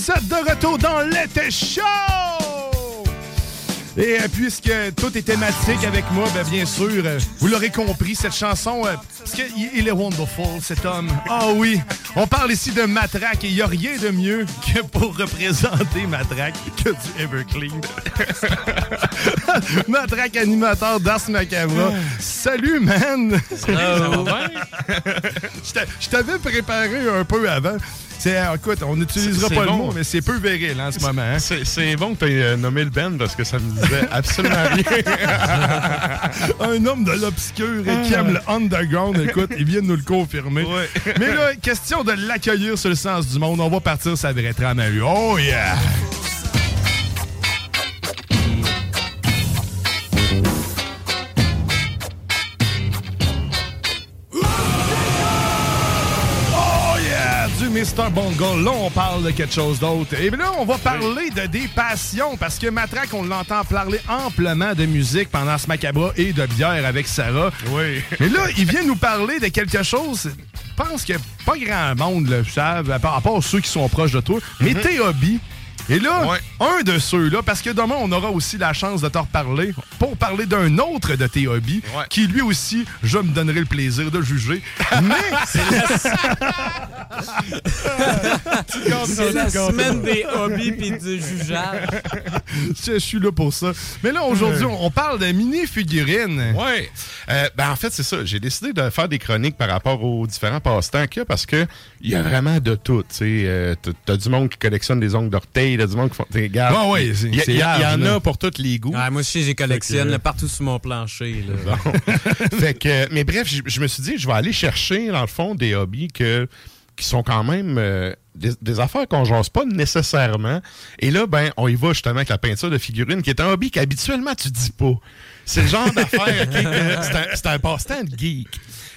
Vous êtes de retour dans l'été show! Et euh, puisque tout est thématique avec moi, ben, bien sûr, euh, vous l'aurez compris, cette chanson, euh, parce qu'il est wonderful, cet homme. Ah oui, on parle ici de Matraque et il n'y a rien de mieux que pour représenter Matraque que du Everclean. Matraque animateur d'Ars Macabra. Salut, man! T'a- Je t'avais préparé un peu avant. C'est, euh, écoute, on n'utilisera pas le mot, mais c'est peu viril en ce moment. hein. C'est bon que tu aies nommé le band parce que ça me disait absolument rien. un homme de l'obscur et qui aime le underground, écoute, il vient de nous le confirmer. Mais là, question de l'accueillir sur le sens du monde, on va partir sa vraie trame à lui. Oh yeah! Mr. Bungle. Là, on parle de quelque chose d'autre. Et là, on va parler de des passions parce que Matraque, on l'entend parler amplement de musique pendant ce macabre et de bière avec Sarah. Oui. Mais là, il vient nous parler de quelque chose. Je pense que pas grand monde le savent, à part, à part ceux qui sont proches de toi. Mais tes hobbies. Et là, un de ceux-là, parce que demain, on aura aussi la chance de t'en reparler pour parler d'un autre de tes hobbies, qui lui aussi, je me donnerai le plaisir de juger. Mais C'est la semaine des hobbies puis du jugeage. je, suis là pour ça. Mais là, aujourd'hui, on, parle de mini-figurines. Oui. ben en fait, c'est ça. J'ai décidé de faire des chroniques par rapport aux différents passe-temps qu'il y a parce que il y a vraiment de tout. tu. Euh, T'as du monde qui collectionne des ongles d'orteil, du monde qui font. regarde, c'est- il y, en a pour tous les goûts. Ouais, moi aussi, j'ai collectionne que- là, partout sur mon plancher. Là. fait que, mais bref, je, me suis dit, je vais aller chercher, dans le fond, des hobbies que, qui sont quand même euh, des, des affaires qu'on jase pas nécessairement. Et là, ben, on y va justement avec la peinture de figurines, qui est un hobby qu'habituellement tu dis pas. C'est le genre d'affaire, c'est un, c'est un passe-temps de geek.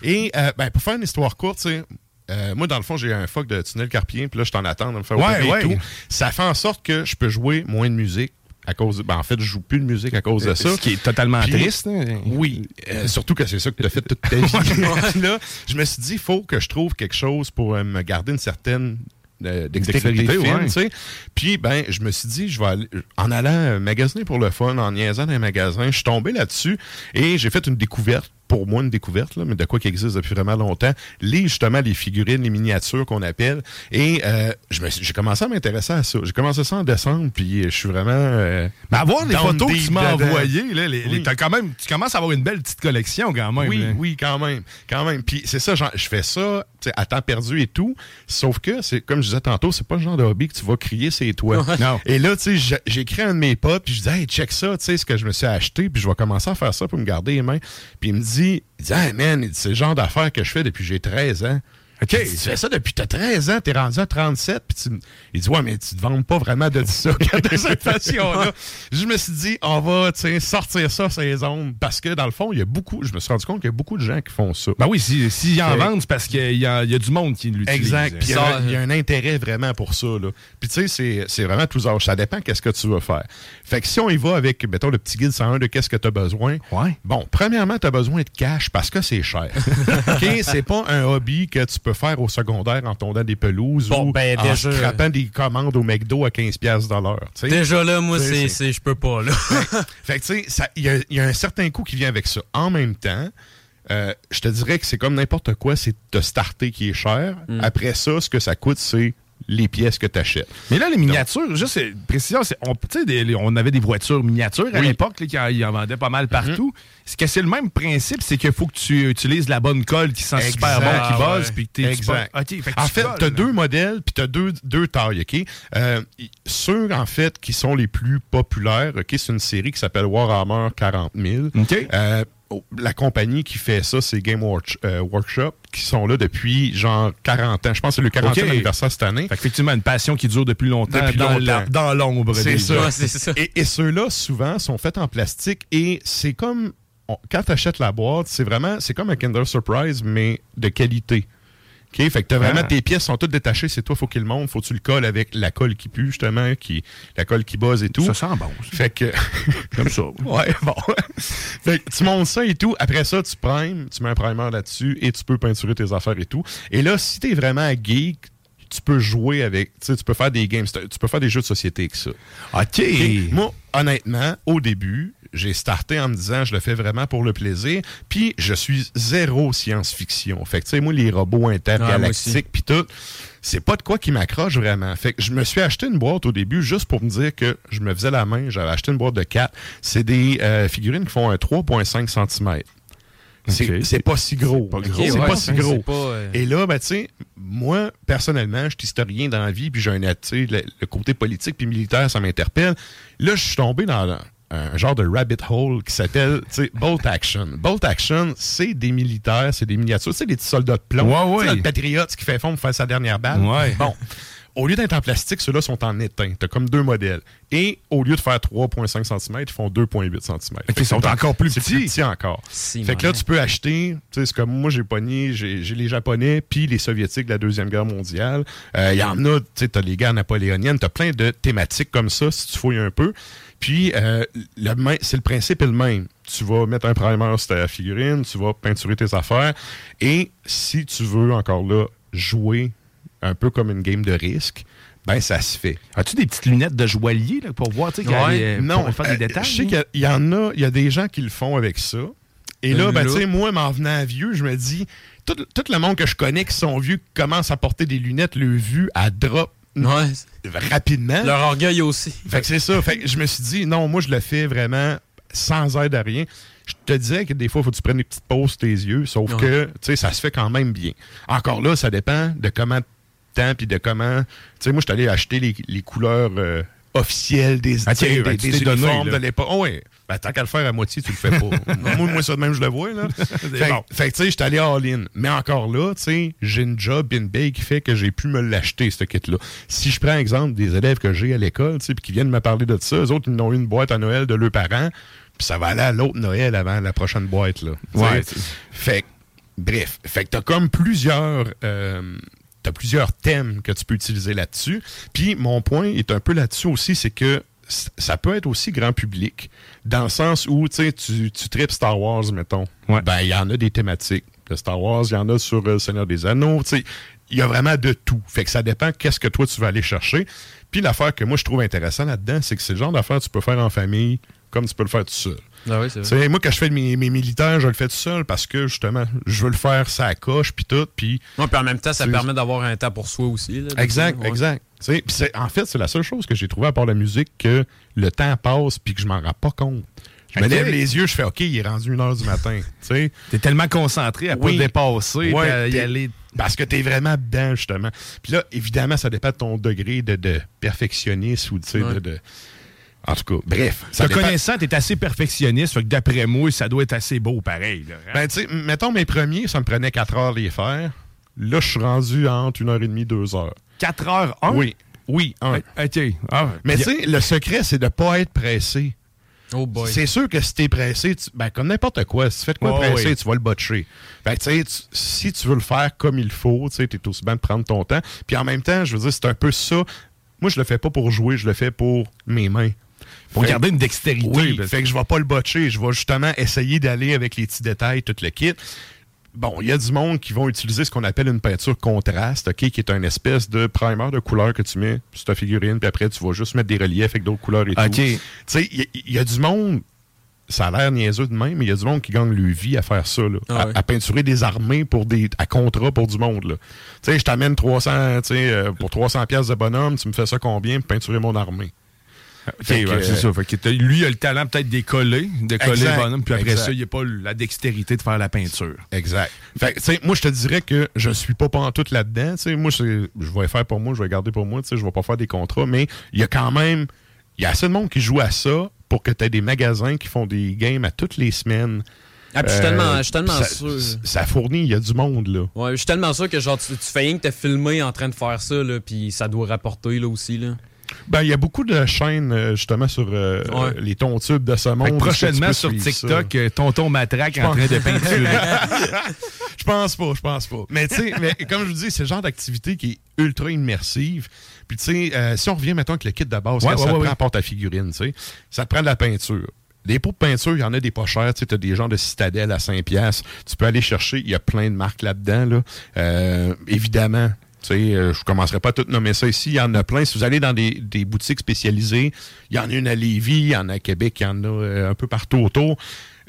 Et, euh, ben, pour faire une histoire courte, tu sais, euh, moi, dans le fond, j'ai un fuck de tunnel carpien, puis là, je t'en attends de me faire Ouais, et tout. Ça fait en sorte que je peux jouer moins de musique à cause de- ben, en fait, je joue plus de musique à cause de Euh, ça. ce qui est totalement triste, hein. Oui, euh, surtout que c'est ça que tu as fait toute ta vie. là, je me suis dit, il faut que je trouve quelque chose pour euh, me garder une certaine euh, ouais. Puis, ben, je me suis dit, je vais aller, en allant magasiner pour le fun, en niaisant dans les magasins, je suis tombé là-dessus et j'ai fait une découverte pour moi une découverte, là, mais de quoi qui existe depuis vraiment longtemps, les justement les figurines, les miniatures qu'on appelle. Et euh, j'ai commencé à m'intéresser à ça. J'ai commencé ça en décembre, puis je suis vraiment. euh, Mais avoir les photos que tu m'as envoyées, là, les- les- quand même, tu commences à avoir une belle petite collection quand même. Oui, là. oui, quand même. Quand même. Puis c'est ça, je fais ça à temps perdu et tout. Sauf que, c'est comme je disais tantôt, c'est pas le genre de hobby que tu vas crier, c'est toi. Non. Et là, tu sais, j'ai- écrit un de mes potes, puis je dis, hey, check ça, tu sais, ce que je me suis acheté, puis je vais commencer à faire ça pour me garder les mains. Puis il me dit, il dit, hey, man, c'est le genre d'affaires que je fais depuis que j'ai 13 ans. OK. Tu fais ça depuis t'as 13 ans, t'es rendu à 37, puis tu il dit, ouais, mais tu te vends pas vraiment de ça, de cette façon-là. Je me suis dit, on va, sortir ça, ces ondes, parce que dans le fond, il y a beaucoup, je me suis rendu compte qu'il y a beaucoup de gens qui font ça. Ben oui, s'ils si, en Fait- vendent, c'est parce qu'il y, a il y a du monde qui l'utilise. Exact. Puis il y, a Ça, un- il y a un intérêt vraiment pour ça. Là. Puis tu sais, c'est- vraiment tous âges. Ça dépend qu'est-ce que tu veux faire. Fait que si on y va avec, mettons, le petit guide 101 de qu'est-ce que tu as besoin. Ouais. Bon, premièrement, tu as besoin de cash parce que c'est cher. OK? C'est pas un hobby que tu peux faire au secondaire en tondant des pelouses Bon, ou ben, en déjà- scrapant des commandes au McDo à 15$ piastres de l'heure. tu sais. Déjà là, moi, C'est- je peux pas, là. Fait que, tu sais, il y, a- il y a un certain coût qui vient avec ça. En même temps, euh, je te dirais que c'est comme n'importe quoi, c'est de starter qui est cher. Mm. Après ça, ce que ça coûte, c'est les pièces que tu achètes. Mais là, les miniatures, juste euh, précision, c'est- on, des- on avait des voitures miniatures à Oui. l'époque, là, qui en, ils en vendaient pas mal partout. C'est que c'est le même principe, c'est qu'il faut que tu utilises la bonne colle qui sent super bon, qui buzz, puis que t'es Exact. tu pas- OK, fait que En tu fait, tu as là. deux modèles, puis tu as deux, deux tailles, OK? Euh, ceux, en fait, qui sont les plus populaires, OK, c'est une série qui s'appelle Warhammer 40 000. OK. Euh, oh, la compagnie qui fait ça, c'est Game euh, Workshop, qui sont là depuis genre 40 ans. Je pense que c'est le 40e OK. anniversaire cette année. Fait qu'effectivement, une passion qui dure depuis longtemps, Depuis dans, l'ombre. C'est ça. ça. Et, et ceux-là, souvent, sont faits en plastique et c'est comme. on- quand tu achètes la boîte, c'est vraiment. C'est comme un Kinder Surprise, mais de qualité. OK? Fait que t'as vraiment Ah. tes pièces sont toutes détachées, c'est toi, faut qu'il le monte, faut que tu le colles avec la colle qui pue, justement, qui, la colle qui buzz et tout. Ça sent bon. ça. Fait que. Comme ça. ouais, bon. fait que tu montes ça et tout. Après ça, tu primes, tu mets un primer là-dessus et tu peux peinturer tes affaires et tout. Et là, si t'es vraiment geek, tu peux jouer avec. Tu sais, tu peux faire des games, tu peux faire des jeux de société avec ça. OK. Moi, honnêtement, au début, j'ai starté en me disant je le fais vraiment pour le plaisir. Puis je suis zéro science-fiction. Fait que tu sais, moi, les robots intergalactiques, puis tout, c'est pas de quoi qui m'accroche vraiment. Fait que je me suis acheté une boîte au début juste pour me dire que je me faisais la main. J'avais acheté une boîte de 4. C'est des euh, figurines qui font un 3,5 cm. C'est pas si gros. pas OK? gros. C'est ouais, pas si gros. pas, euh, Et là, ben, tu sais, moi, personnellement, je suis historien dans la vie, puis j'ai un, le, le côté politique puis militaire, ça m'interpelle. Là, je suis tombé dans un genre de rabbit hole qui s'appelle, tu sais, Bolt Action. Bolt Action, c'est des militaires, c'est des miniatures, c'est des petits soldats de plomb. Ouais, ouais. Le patriote qui fait fond pour faire sa dernière balle. Ouais. Bon. Au lieu d'être en plastique, ceux-là sont en étain. T'as comme deux modèles. Et au lieu de faire 3,5 cm, ils font 2,8 cm. Ils sont encore plus C'est petits. plus petit encore. Si, fait que là, tu peux acheter, tu sais, c'est comme moi, j'ai pogné, j'ai j'ai les Japonais, puis les Soviétiques de la Deuxième Guerre mondiale. Euh, Il y en a, tu sais, t'as les guerres napoléoniennes, t'as plein de thématiques comme ça, si tu fouilles un peu. Puis, euh, c'est le principe est le même. Tu vas mettre un primer sur ta figurine, tu vas peinturer tes affaires, et si tu veux, encore là, jouer un peu comme une game de risque, ben ça se fait. As-tu des petites lunettes de joaillier là, pour voir, tu sais, Ouais. euh, non, pour faire euh, des détails? Je sais qu'il y en a, il y a des gens qui le font avec ça. Et là, ben, tu sais, moi, m'en venant à vieux, je me dis, tout, tout le monde que je connais qui sont vieux, qui commencent à porter des lunettes, le vue, à drop Ouais. rapidement. Leur orgueil aussi. Fait que c'est ça. Fait que je me suis dit, non, moi, je le fais vraiment sans aide à rien. Je te disais que des fois, il faut que tu prennes des petites pauses sur tes yeux, sauf Ouais. que, tu sais, ça se fait quand même bien. Encore là, ça dépend de comment temps puis de comment. Tu sais, moi, je suis allé acheter les, les couleurs euh, officielles des, Ah, tiens, ben, des, des donné, uniformes de l'époque. Oh, ouais. Ben, tant qu'à le faire à moitié, tu le fais pas. moi, moi, ça de même, je le vois, là. fait, bon. fait que, tu sais, j'étais allé all-in. Mais encore là, tu sais, j'ai une job in bay qui fait que j'ai pu me l'acheter, ce kit-là. Si je prends exemple des élèves que j'ai à l'école, tu sais, puis qui viennent me parler de ça, eux autres, ils ont eu une boîte à Noël de leurs parents, puis ça va aller à l'autre Noël avant la prochaine boîte, là. Ouais. Fait que, bref, fait que t'as comme plusieurs... euh, T'as plusieurs thèmes que tu peux utiliser là-dessus. Puis mon point est un peu là-dessus aussi, c'est que ça peut être aussi grand public, dans le sens où tu sais, tu, tu tripes Star Wars, mettons. Ouais. Ben, il y en a des thématiques de Star Wars, il y en a sur euh, Seigneur des Anneaux, tu sais. Il y a vraiment de tout. Fait que ça dépend qu'est-ce que toi tu vas aller chercher. Puis l'affaire que moi je trouve intéressant là-dedans, c'est que c'est le genre d'affaire que tu peux faire en famille comme tu peux le faire tout seul. Ah oui, moi, quand je fais mes, mes militaires, je le fais tout seul parce que, justement, je veux le faire ça coche, puis tout, puis... Ouais, puis en même temps, ça permet d'avoir un temps pour soi aussi. là, Exact, ouais. exact. En fait, c'est la seule chose que j'ai trouvé à part la musique que le temps passe puis que je m'en rends pas compte. Je me lève les yeux, je fais OK, il est rendu une heure du matin. tu sais. T'es tellement concentré à Oui. pas dépasser, Ouais, à y aller. Parce que tu es vraiment dedans, justement. Puis là, évidemment, ça dépend de ton degré de, de perfectionnisme ou Ouais. de- En tout cas, bref. ça Te dépend- connaissant, t'es assez perfectionniste, fait que d'après moi, ça doit être assez beau pareil. Là, hein? Ben, tu sais, mettons mes premiers, ça me prenait 4 heures les faire. Là, je suis rendu entre une heure et demie, deux heures. 4 heures, 1? Oui, oui, un. OK. Ah, Mais tu sais, le secret, c'est de pas être pressé. Oh boy. C'est sûr que si t'es pressé, tu- ben, comme n'importe quoi, si tu fais de quoi Ouais, pressé, tu vas le botcher. Fait que, tu si tu veux le faire comme il faut, tu sais, t'es aussi bien de prendre ton temps. Puis en même temps, je veux dire, c'est un peu ça. Moi, je le fais pas pour jouer, je le fais pour mes mains. Pour Fait- garder une dextérité. Oui, parce- fait que je vais pas le botcher. Je vais justement essayer d'aller avec les petits détails, tout le kit. bon, il y a du monde qui vont utiliser ce qu'on appelle une peinture contraste, OK, qui est une espèce de primer de couleur que tu mets sur ta figurine, puis après, tu vas juste mettre des reliefs avec d'autres couleurs et tout. Tu sais, il y, y a du monde, ça a l'air niaiseux de même, mais il y a du monde qui gagne le vie à faire ça, là, Ah à, ouais. à peinturer des armées pour des, à contrat pour du monde. Tu sais, je t'amène 300, tu sais, euh, pour 300 pièces de bonhomme, tu me fais ça combien pour peinturer mon armée? Ouais, c'est euh, ça. Fait que t'as- lui, il a le talent peut-être d'écoller, de coller Exact, le bonhomme, puis après exact. ça, il n'a pas la dextérité de faire la peinture. Exact. Fait que, tu sais, moi, je te dirais que je suis pas pantoute là-dedans. Moi, c'est- je vais faire pour moi, je vais garder pour moi. Je vais pas faire des contrats, mais il y a quand même, il y a assez de monde qui joue à ça pour que tu aies des magasins qui font des games à toutes les semaines. Ah, puis je suis Euh, tellement, je suis tellement ça, sûr. Ça fournit, il y a du monde, là. Ouais, je suis tellement sûr que genre tu, tu fais rien que t'es filmé en train de faire ça, là, puis ça doit rapporter là aussi. Là. Ben, il y a beaucoup de chaînes, euh, justement, sur euh, Ouais. les tontubes de ce monde. Prochainement sur ça. TikTok, euh, Tonton Matraque en train de peinturer. Je pense pas, je pense pas. Mais tu sais, mais comme je vous dis, c'est le genre d'activité qui est ultra immersive. Puis tu sais, euh, si on revient maintenant avec le kit de base, Ouais, quand ouais, ça ouais, te ouais. prend pour ta figurine, tu sais, ça te prend de la peinture. Des pots de peinture, il y en a des pas chers. Tu as des gens de Citadelle à 5 piastres. Tu peux aller chercher. Il y a plein de marques là-dedans. Là. Euh, évidemment, euh, je commencerai pas à tout nommer ça ici. Il y en a plein. Si vous allez dans des, des boutiques spécialisées, il y en a une à Lévis, il y en a à Québec, il y en a euh, un peu partout autour.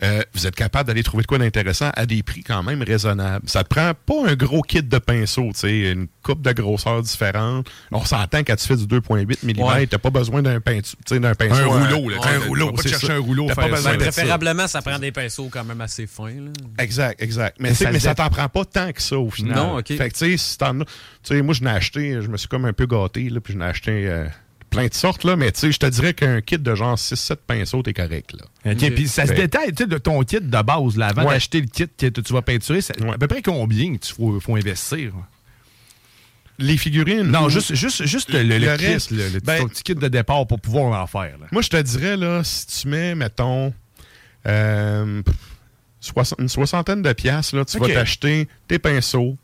Euh, vous êtes capable d'aller trouver de quoi d'intéressant à des prix quand même raisonnables. Ça te prend pas un gros kit de pinceau, tu sais, une coupe de grosseur différente. On s'entend quand tu fais du 2.8 mm, Ouais. t'as pas besoin d'un pinceau, d'un pinceau. un euh, rouleau, là. un rouleau, pas chercher ça. un rouleau, faire pas besoin ça. Préférablement, ça prend des pinceaux quand même assez fins. Là. Exact, exact. Mais, ça t'en prend pas tant que ça au final. Non, ok. Fait que tu sais, si t'en as- tu sais, moi je n'ai acheté, je me suis comme un peu gâté, là, puis je n'ai acheté euh, plein de sortes, là, mais tu sais, je te dirais qu'un kit de genre 6-7 pinceaux, t'es correct, là. OK, puis ça se détaille, tu sais, de ton kit de base, là, avant Ouais. d'acheter le kit que tu vas peinturer, c'est Ouais. à peu près combien tu faut, faut investir? Les figurines. Non, ou- juste, juste, juste le, le, Le kit, reste, le, le- ben- ton petit kit de départ pour pouvoir en faire. là. Moi, je te dirais, là, si tu mets, mettons, euh, une soixantaine de piastres, là, tu vas t'acheter tes pinceaux,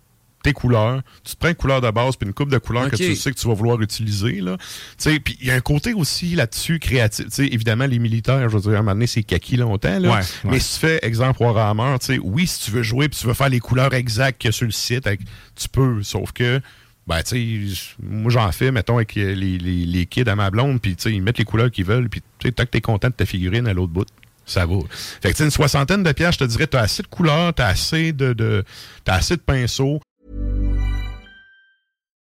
tes couleurs. Tu te prends une couleur de base puis une coupe de couleurs que tu sais que tu vas vouloir utiliser. Puis il y a un côté aussi là-dessus créatif. Tu sais, évidemment, les militaires, je veux dire, à un moment donné, c'est kaki longtemps. Là. Ouais, ouais. Mais si tu fais, exemple, Warhammer, oui, si tu veux jouer puis tu veux faire les couleurs exactes qu'il y a sur le site, tu peux. Sauf que ben, tu moi, j'en fais, mettons, avec les, les, les kids à ma blonde, puis, ils mettent les couleurs qu'ils veulent, puis, tu sais, tant que t'es content de ta figurine à l'autre bout, ça va. Fait que, une soixantaine de pièces, je te dirais, t'as assez de couleurs, t'as assez de, de, t'as assez de pinceaux.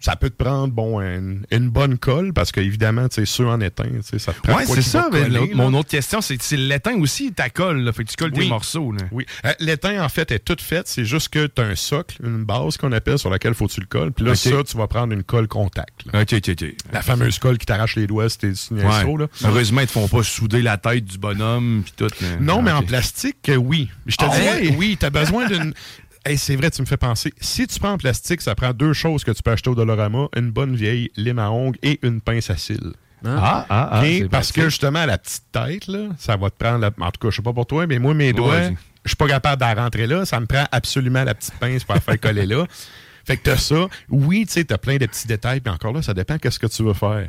Ça peut te prendre, bon, une, une bonne colle, parce qu'évidemment, tu sais, ceux en étain, ça te prend Ouais, c'est ça. mais mon autre question, c'est si l'étain aussi, ta colle, là, fait que tu colles Oui. tes morceaux. Là. Oui. Euh, L'étain, en fait, est toute faite. C'est juste que tu as un socle, une base qu'on appelle, sur laquelle faut que tu le colles. Puis là, ça, tu vas prendre une colle contact. là. OK, OK, OK. La fameuse colle qui t'arrache les doigts si t'es Ouais. là. Heureusement, ils te font pas souder la tête du bonhomme puis tout. Non, mais en plastique, euh, oui. Je te Ah ouais? oui, tu as besoin d'une. Hey, c'est vrai, tu me fais penser. Si tu prends en plastique, ça prend deux choses que tu peux acheter au Dolorama une bonne vieille lime à ongles et une pince à cils. Ah, ah, ah. Ok? c'est parce que justement, la petite tête, là, ça va te prendre. la- En tout cas, je sais pas pour toi, mais moi, mes doigts, je suis pas capable d'en rentrer là. Ça me prend absolument la petite pince pour la faire coller là. Fait que t'as ça. Oui, tu sais, t'as plein de petits détails, puis encore là, ça dépend qu'est-ce que tu veux faire.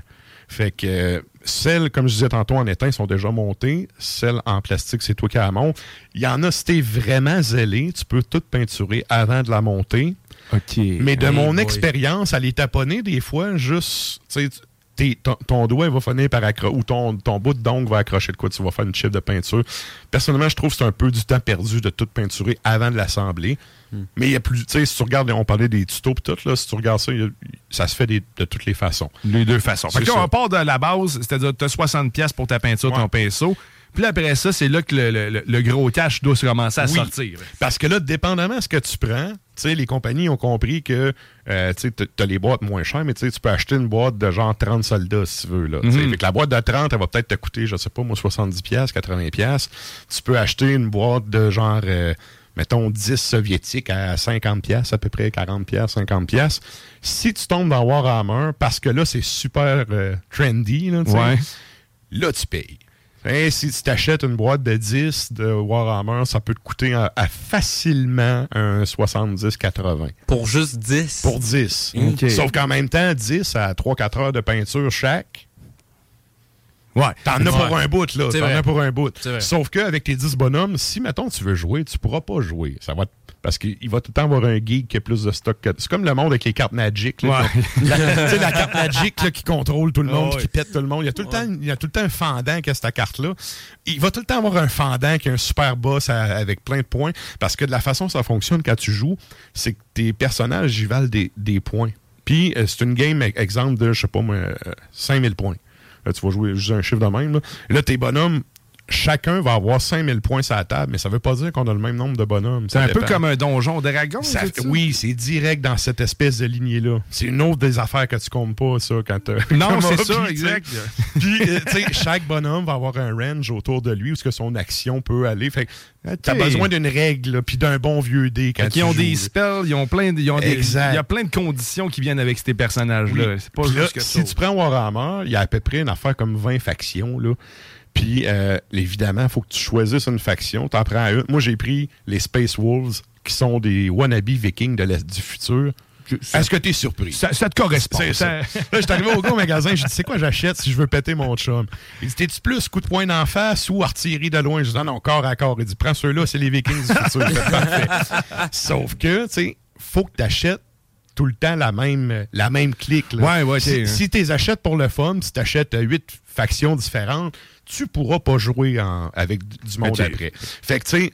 Fait que euh, celles, comme je disais tantôt, en étain, sont déjà montées. Celles en plastique, c'est toi qui la montes. Il y en a, si t'es vraiment zélé, tu peux tout peinturer avant de la monter. OK. Mais de Hey mon boy. expérience, à les taponner, des fois, juste, tu sais, t'es- ton, ton doigt va finir par accrocher, ou ton, ton bout d'ongle va accrocher de quoi, tu vas faire une chip de peinture. Personnellement, je trouve que c'est un peu du temps perdu de tout peinturer avant de l'assembler. Mais il y a plus, tu sais, si tu regardes, on parlait des tutos pis tout, là, si tu regardes ça, a- ça se fait des- de toutes les façons. Les deux façons. Fait que on part de la base, c'est-à-dire tu as 60$ piastres pour ta peinture, ton pinceau. Puis après ça, c'est là que le, le- le- le gros cash doit se commencer à Oui. sortir. Parce que là, dépendamment de ce que tu prends, les compagnies ont compris que euh, tu as les boîtes moins chères, mais tu peux acheter une boîte de genre 30 soldats si tu veux. Là. Fait que la boîte de 30, elle va peut-être te coûter, je sais pas, moi, 70$, piastres, 80$. piastres. Tu peux acheter une boîte de genre, euh, mettons, 10 soviétiques à 50$, piastres, à peu près 40$, piastres, 50$. piastres. Si tu tombes dans Warhammer, parce que là, c'est super euh, trendy, Ouais. là, tu payes. Hein, si tu t'achètes une boîte de 10 de Warhammer, ça peut te coûter à, à facilement un 70-80. Pour juste 10. Pour 10. Ok. Sauf qu'en même temps, 10 à 3-4 heures de peinture chaque, Ouais. t'en as pour un bout, là. T'en as pour un bout. Sauf qu'avec tes 10 bonhommes, si, mettons, tu veux jouer, tu pourras pas jouer. Ça va te- Parce qu'il va tout le temps avoir un geek qui a plus de stock que... C'est comme le monde avec les cartes Magic. là. Ouais. La, tu sais, la carte Magic là, qui contrôle tout le monde, qui pète tout le monde. Il y a tout le temps, il y a tout le temps un fendant qui a cette carte-là. Il va tout le temps avoir un fendant qui a un super boss à- avec plein de points. Parce que de la façon dont ça fonctionne quand tu joues, c'est que tes personnages, ils valent des, des points. Puis, euh, c'est une game, e- exemple de, je sais pas moi, euh, 5000 points. Là, tu vas jouer juste un chiffre de même. Là, Là, tes bonhommes, chacun va avoir 5000 points sur la table, mais ça veut pas dire qu'on a le même nombre de bonhommes. C'est un peu comme un donjon dragon. Ça- c'est ça? oui, c'est direct dans cette espèce de lignée-là. C'est une autre des affaires que tu comptes pas, ça, quand t'as- Non, c'est ça, exact. Puis, euh, tu sais, chaque bonhomme va avoir un range autour de lui où ce que son action peut aller. Fait que euh, t'as besoin d'une règle, puis d'un bon vieux dé quand tu qu'ils ont joues, des spells, ils ont plein de, ils ont des- Exact. il y a plein de conditions qui viennent avec ces personnages-là. Oui. C'est pas Puis là, juste que si tu prends Warhammer, il y a à peu près une affaire comme 20 factions. Là. Puis, euh, évidemment, il faut que tu choisisses une faction. T'en prends une. Moi, j'ai pris les Space Wolves, qui sont des wannabe vikings de l'Est du futur. Est-ce que tu es surpris? Ça, ça te correspond. Ça. Là, j'étais arrivé au au magasin, j'ai dit, c'est quoi j'achète si je veux péter mon chum? Il dit, t'es-tu plus coup de poing d'en face ou artillerie de loin? Je dis, non, non, corps à corps. Il dit, prends ceux-là, c'est les Vikings du futur. Je. Sauf que, tu sais, faut que t'achètes tout le temps la même, la même clique. là. Ouais, ouais, Si, si tu les achètes pour le fun, si tu achètes huit factions différentes, tu pourras pas jouer en- avec du monde après. Fait que, tu sais,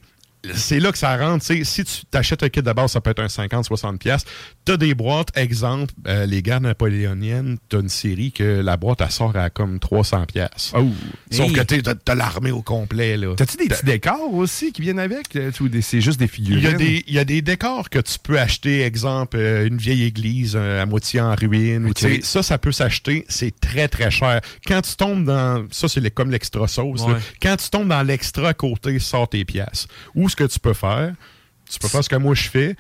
c'est là que ça rentre. Si tu t'achètes un kit de base, ça peut être un 50-60$. pièces. Tu as des boîtes, exemple, euh, les guerres napoléoniennes, tu as une série que la boîte, elle sort à comme 300$. pièces. Oh. Sauf Hey. que tu as, l'armée au complet. là. T'as-tu des petits décors aussi qui viennent avec? euh, C'est juste des figurines? Il y, a des, il y a des décors que tu peux acheter, exemple, euh, une vieille église euh, à moitié en ruine. Ça, ça peut s'acheter. C'est très, très cher. Quand tu tombes dans... Ça, c'est comme l'extra sauce. Ouais. Quand tu tombes dans l'extra à côté, sors tes pièces. Ou ce que tu peux faire, tu peux faire ce que moi je fais.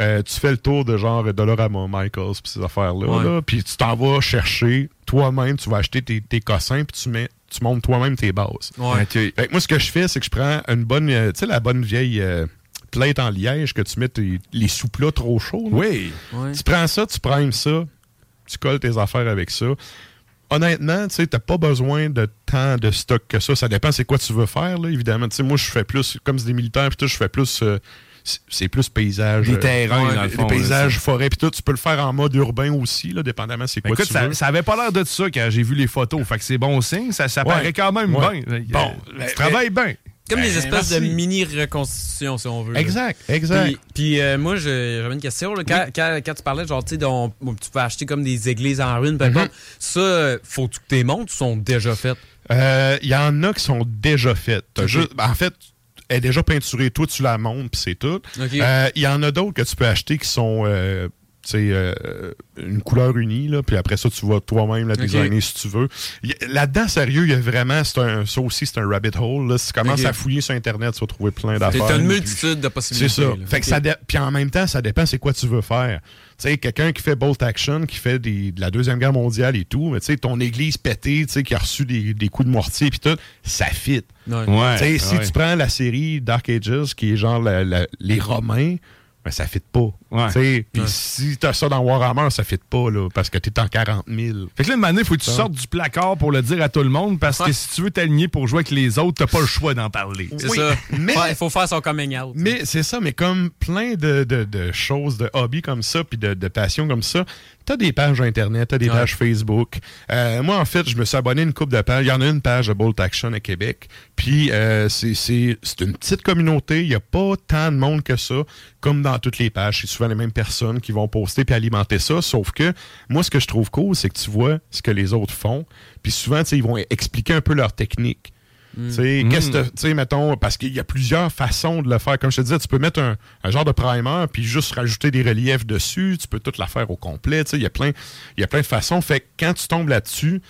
Euh, tu fais le tour de genre Dollarama, Michaels, puis ces affaires-là. Ouais. là, puis tu t'en vas chercher toi-même, tu vas acheter tes, tes cossins, puis tu mets, tu montes toi-même tes bases. Ouais. Fait que moi, ce que je fais, c'est que je prends une bonne, euh, tu sais, la bonne vieille euh, plate en liège que tu mets tes- les sous-plats trop chauds. là. Oui. Ouais. Tu prends ça, tu primes ça, tu colles tes affaires avec ça. Honnêtement, tu sais, t'as pas besoin de tant de stock que ça. Ça dépend c'est quoi tu veux faire, là, évidemment. Tu sais, moi, je fais plus, comme c'est des militaires, puis tout, je fais plus, euh, c'est- plus paysage. Des euh, terrains, ouais, dans le des fond, paysages, là, forêts, puis tout. Tu peux le faire en mode urbain aussi, là, dépendamment c'est Ben quoi écoute, tu ça, veux. ça avait pas l'air de ça quand j'ai vu les photos. Fait que c'est bon signe. Ça, ça Ouais. paraît quand même Ouais. bien. Bon, tu ben, travailles bien. Comme Ben, des espèces de mini-reconstitutions, si on veut. là. Exact, exact. Puis, puis, euh, moi, j'avais une question. là. Quand, quand- quand tu parlais, genre, tu tu peux acheter comme des églises en ruine, peu Mhm. importe, ça, euh, faut-tu que tes montres sont déjà faites? Euh, Il y en a qui sont déjà faites. Juste- en fait, elle est déjà peinturée, toi tu la montes, puis c'est tout. Ok. Euh, Il y en a d'autres que tu peux acheter qui sont euh, une couleur unie, là, puis après ça, tu vas toi-même la designer si tu veux. Là-dedans, sérieux, il y a vraiment, c'est un, ça aussi, c'est un rabbit hole. Là. Si tu commences à fouiller sur Internet, tu vas trouver plein d'affaires. une multitude de possibilités. C'est ça. là. Fait que Ok. ça dé- Puis en même temps, ça dépend c'est quoi tu veux faire. Tu sais, quelqu'un qui fait Bolt Action, qui fait des- de la Deuxième Guerre mondiale et tout, mais tu sais, ton église pétée, tu sais, qui a reçu des, des coups de mortier puis tout, ça fit. Ouais. Ouais. Tu sais, si ouais. tu prends la série Dark Ages, qui est genre la- la- les Romains, ben ça fit pas. Puis si t'as ça dans Warhammer, ça fait pas, là, parce que t'es en 40 000. Fait que là, une il faut que tu sortes du placard pour le dire à tout le monde, parce que si tu veux t'aligner pour jouer avec les autres, t'as pas le choix d'en parler. C'est ça. Mais il faut faire son coming out. Mais c'est ça, mais comme plein de, de, choses, de hobbies comme ça, puis de, de passions comme ça, t'as des pages Internet, t'as des pages Facebook. Euh, moi, en fait, je me suis abonné à une coupe de pages. Il y en a une page de Bolt Action à Québec. Puis, euh, c'est une petite communauté. Il n'y a pas tant de monde que ça, comme dans toutes les pages. C'est souvent les mêmes personnes qui vont poster puis alimenter ça. Sauf que, moi, ce que je trouve cool, c'est que tu vois ce que les autres font. Puis souvent, ils vont expliquer un peu leur technique. Tu sais, qu'est-ce que, tu mettons, parce qu'il y a plusieurs façons de le faire. Comme je te disais, tu peux mettre un, genre de primer puis juste rajouter des reliefs dessus. Tu peux tout la faire au complet. Tu sais, il y a plein, de façons. Fait que quand tu tombes là-dessus,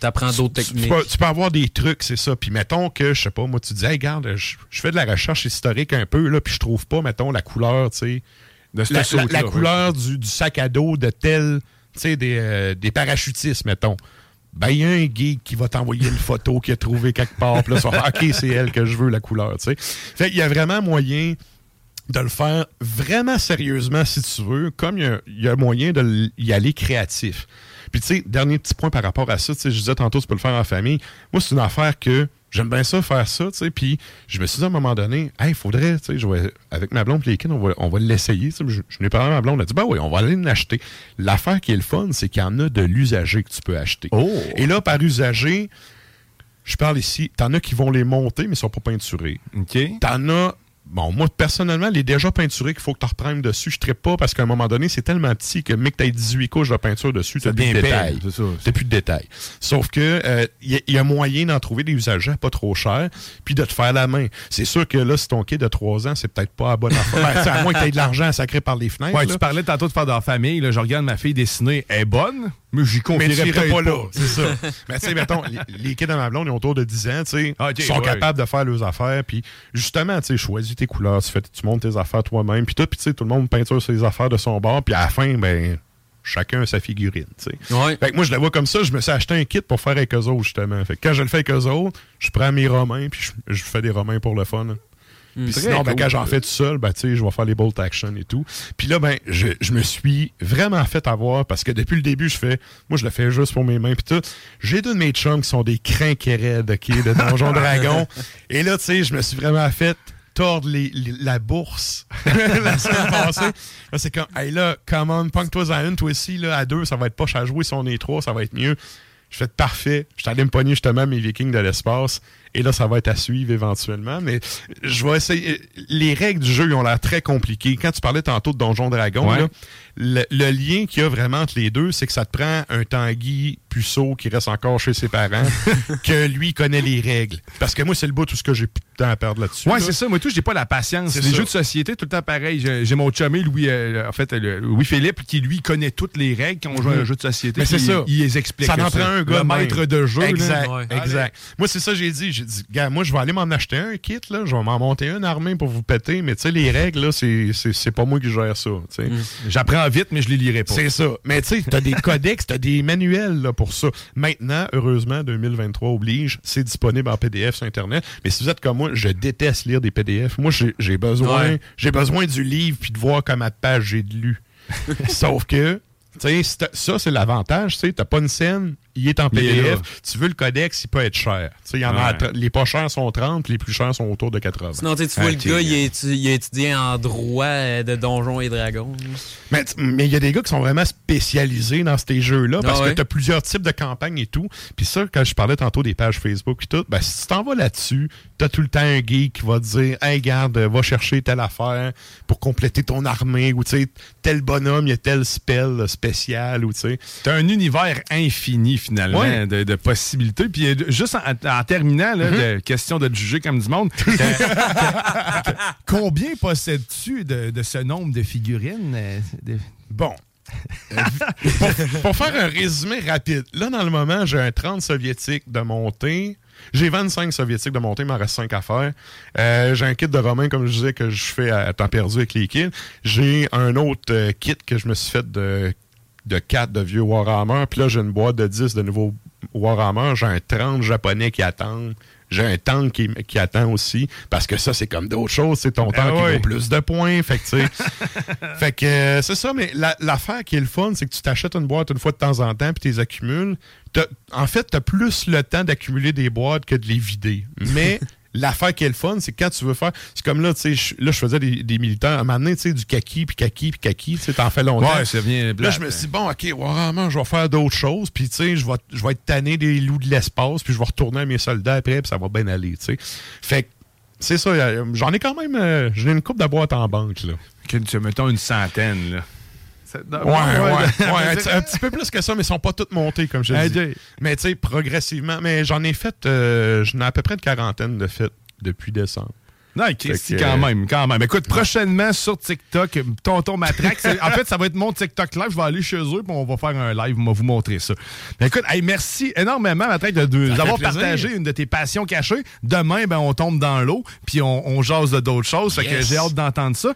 tu apprends d'autres techniques. Tu peux, avoir des trucs, c'est ça. Puis mettons que, je sais pas, moi, tu dis, hey, regarde, je, fais de la recherche historique un peu, là, puis je trouve pas, mettons, la couleur, tu sais. La, la, couleur du, sac à dos de tel, tu sais, des, euh, des parachutistes, mettons ben, il y a un geek qui va t'envoyer une photo qu'il a trouvé quelque part. Puis là, ça va, OK, c'est elle que je veux, la couleur, tu sais. Fait il y a vraiment moyen de le faire vraiment sérieusement, si tu veux, comme il y a, moyen d'y aller créatif. Puis, tu sais, dernier petit point par rapport à ça, tu sais, je disais tantôt, tu peux le faire en famille. Moi, c'est une affaire que j'aime bien ça, faire ça, tu sais. Puis je me suis dit à un moment donné, hey, il faudrait, tu sais, avec ma blonde et les kids, on va, on va l'essayer. Je, je n'ai pas à ma blonde, elle a dit, ben oui, on va aller l'acheter. L'affaire qui est le fun, c'est qu'il y en a de l'usager que tu peux acheter. Oh. Et là, par usager, je parle ici, t'en as qui vont les monter, mais ils sont pas peinturés. OK. T'en as Bon, moi, personnellement, les déjà peinturés qu'il faut que tu reprennes dessus, je ne pas parce qu'à un moment donné, c'est tellement petit que, mec, tu as 18 couches de peinture dessus, tu n'as plus de détails. Tu plus de détails. Sauf que il euh, y, a moyen d'en trouver des usagers pas trop chers, puis de te faire la main. C'est sûr que là, si ton kit de 3 ans, c'est peut-être pas à bonne affaire. Ben, à moins que tu aies de l'argent sacré par les fenêtres. Ouais, tu parlais tantôt de faire dans la famille. Là, je regarde ma fille dessiner. Elle est bonne, mais j'y confierais pas, pas là. C'est ça. mais tu sais, mettons, les, kids dans ma blonde, ils ont autour de 10 ans, tu sais. Ah, ils sont capables de faire leurs affaires. Puis justement, tu sais, choisis tes couleurs, tu, fais, tu montes tes affaires toi-même. Puis tout, puis tu sais, tout le monde peinture ses affaires de son bord. Puis à la fin, ben chacun a sa figurine. tu Ouais. Fait que moi, je la vois comme ça. Je me suis acheté un kit pour faire avec eux autres, justement. Fait que quand je le fais avec eux autres, je prends mes romains, puis je, je fais des romains pour le fun. Puis sinon, ben, quand j'en fais tout seul, ben, je vais faire les bolt action et tout. Puis là, ben, je, je, me suis vraiment fait avoir parce que depuis le début, je fais, moi, je le fais juste pour mes mains puis tout. J'ai deux de mes chums qui sont des crinquerets de, de Donjon Dragon. Et là, tu sais, je me suis vraiment fait tordre les, la bourse la semaine passée. Là, c'est comme, hey là, come on, punk-toi à une, toi aussi, là, à deux, ça va être pas à jouer. Si on est trois, ça va être mieux. Je fais parfait. Je suis allé me pogner justement mes Vikings de l'espace. Et là, ça va être à suivre éventuellement. Mais je vais essayer. Les règles du jeu ont l'air très compliquées. Quand tu parlais tantôt de Donjon Dragon, là, le, lien qu'il y a vraiment entre les deux, c'est que ça te prend un Tanguy puceau qui reste encore chez ses parents, que lui connaît les règles. Parce que moi, c'est le bout tout ce que j'ai plus de temps à perdre là-dessus. Ouais, c'est ça. Moi, tout, j'ai pas la patience. Les jeux de société, tout le temps pareil. J'ai mon chumé, Louis, euh, en fait, Louis Philippe, qui lui connaît toutes les règles quand on joue à un mhm. jeu de société. Mais c'est ça. Il, les explique. Ça en prend un gars. Le maître de jeu. Exact. Exact. Moi, c'est ça, j'ai dit. J'ai dit, gars, moi, je vais aller m'en acheter un kit, là. Je vais m'en monter une armée pour vous péter. Mais tu sais, les règles, là, c'est pas moi qui gère ça. Mm. J'apprends vite, mais je les lirai pas. C'est ça. Mais tu sais, t'as des codex, t'as des manuels là, pour ça. Maintenant, heureusement, 2023 oblige, c'est disponible en PDF sur Internet. Mais si vous êtes comme moi, je déteste lire des PDF. Moi, j'ai besoin, j'ai besoin du livre puis de voir comme à page j'ai lu. Sauf que, tu sais, ça, c'est l'avantage. Tu n'as pas une scène il est en PDF. Tu veux le codex, il peut être cher. y en a, les pas chers sont 30, les plus chers sont autour de 80. Sinon, tu vois, le gars, il, est, il a étudié en droit euh, de Donjons et Dragons. Mais il y a des gars qui sont vraiment spécialisés dans ces jeux-là parce que tu as plusieurs types de campagnes et tout. Puis ça, quand je parlais tantôt des pages Facebook et tout, ben, si tu t'en vas là-dessus, tu as tout le temps un geek qui va te dire Hey, garde, va chercher telle affaire pour compléter ton armée ou tel bonhomme, il y a tel spell spécial ou tu sais. Tu as un univers infini finalement, de, possibilités. Puis euh, juste en, terminant, là, mm-hmm. de question de juger comme du monde, combien possèdes-tu de, ce nombre de figurines? Euh, bon. pour, faire un résumé rapide, là, dans le moment, j'ai un 30 soviétique de montée. J'ai 25 soviétiques de montée, il m'en reste 5 à faire. Euh, j'ai un kit de romain, comme je disais, que je fais à temps perdu avec les kits. J'ai un autre kit que je me suis fait de de 4 de vieux Warhammer. Puis là, j'ai une boîte de 10 de nouveaux Warhammer. J'ai un 30 japonais qui attendent. j'ai un tank qui, qui attend aussi. Parce que ça, c'est comme d'autres choses. C'est ton tank qui oui. vaut plus de points. Fait que, tu sais. fait que euh, c'est ça, mais la- l'affaire qui est le fun, c'est que tu t'achètes une boîte une fois de temps en temps, puis tu les accumules. En fait, tu as plus le temps d'accumuler des boîtes que de les vider. Mais l'affaire qui est le fun, c'est quand tu veux faire. C'est comme là, tu sais, là, je faisais des, des militaires. À un moment donné, tu sais, du kaki, puis kaki, puis kaki, tu sais, t'en fais longtemps. Ouais, ça vient Là, je me suis dit, bon, OK, vraiment, je vais faire d'autres choses. Puis, tu sais, je vais, je vais être tanné des loups de l'espace. Puis, je vais retourner à mes soldats après. Puis, ça va bien aller, tu sais. Fait que, c'est ça. euh, J'en ai quand même. euh, J'en ai une coupe de boîte en banque, là. Mettons une centaine, là. Ouais, ouais, ouais. un, petit- un petit peu plus que ça, mais ils sont pas toutes montées, comme je Hey, dis. Mais, tu sais, progressivement. Mais j'en ai fait. euh, j'en ai à peu près une quarantaine de faites depuis décembre. Non, que, quand euh, même, quand même. Écoute, prochainement sur TikTok, Tonton Matraque. en fait, ça va être mon TikTok live. Je vais aller chez eux puis on va faire un live. On va vous montrer ça. Mais écoute, hey, merci énormément, Matraque, de, de- d'avoir plaisir. partagé une de tes passions cachées. Demain, ben, on tombe dans l'eau puis on, on jase de d'autres choses. Fait que j'ai hâte d'entendre ça.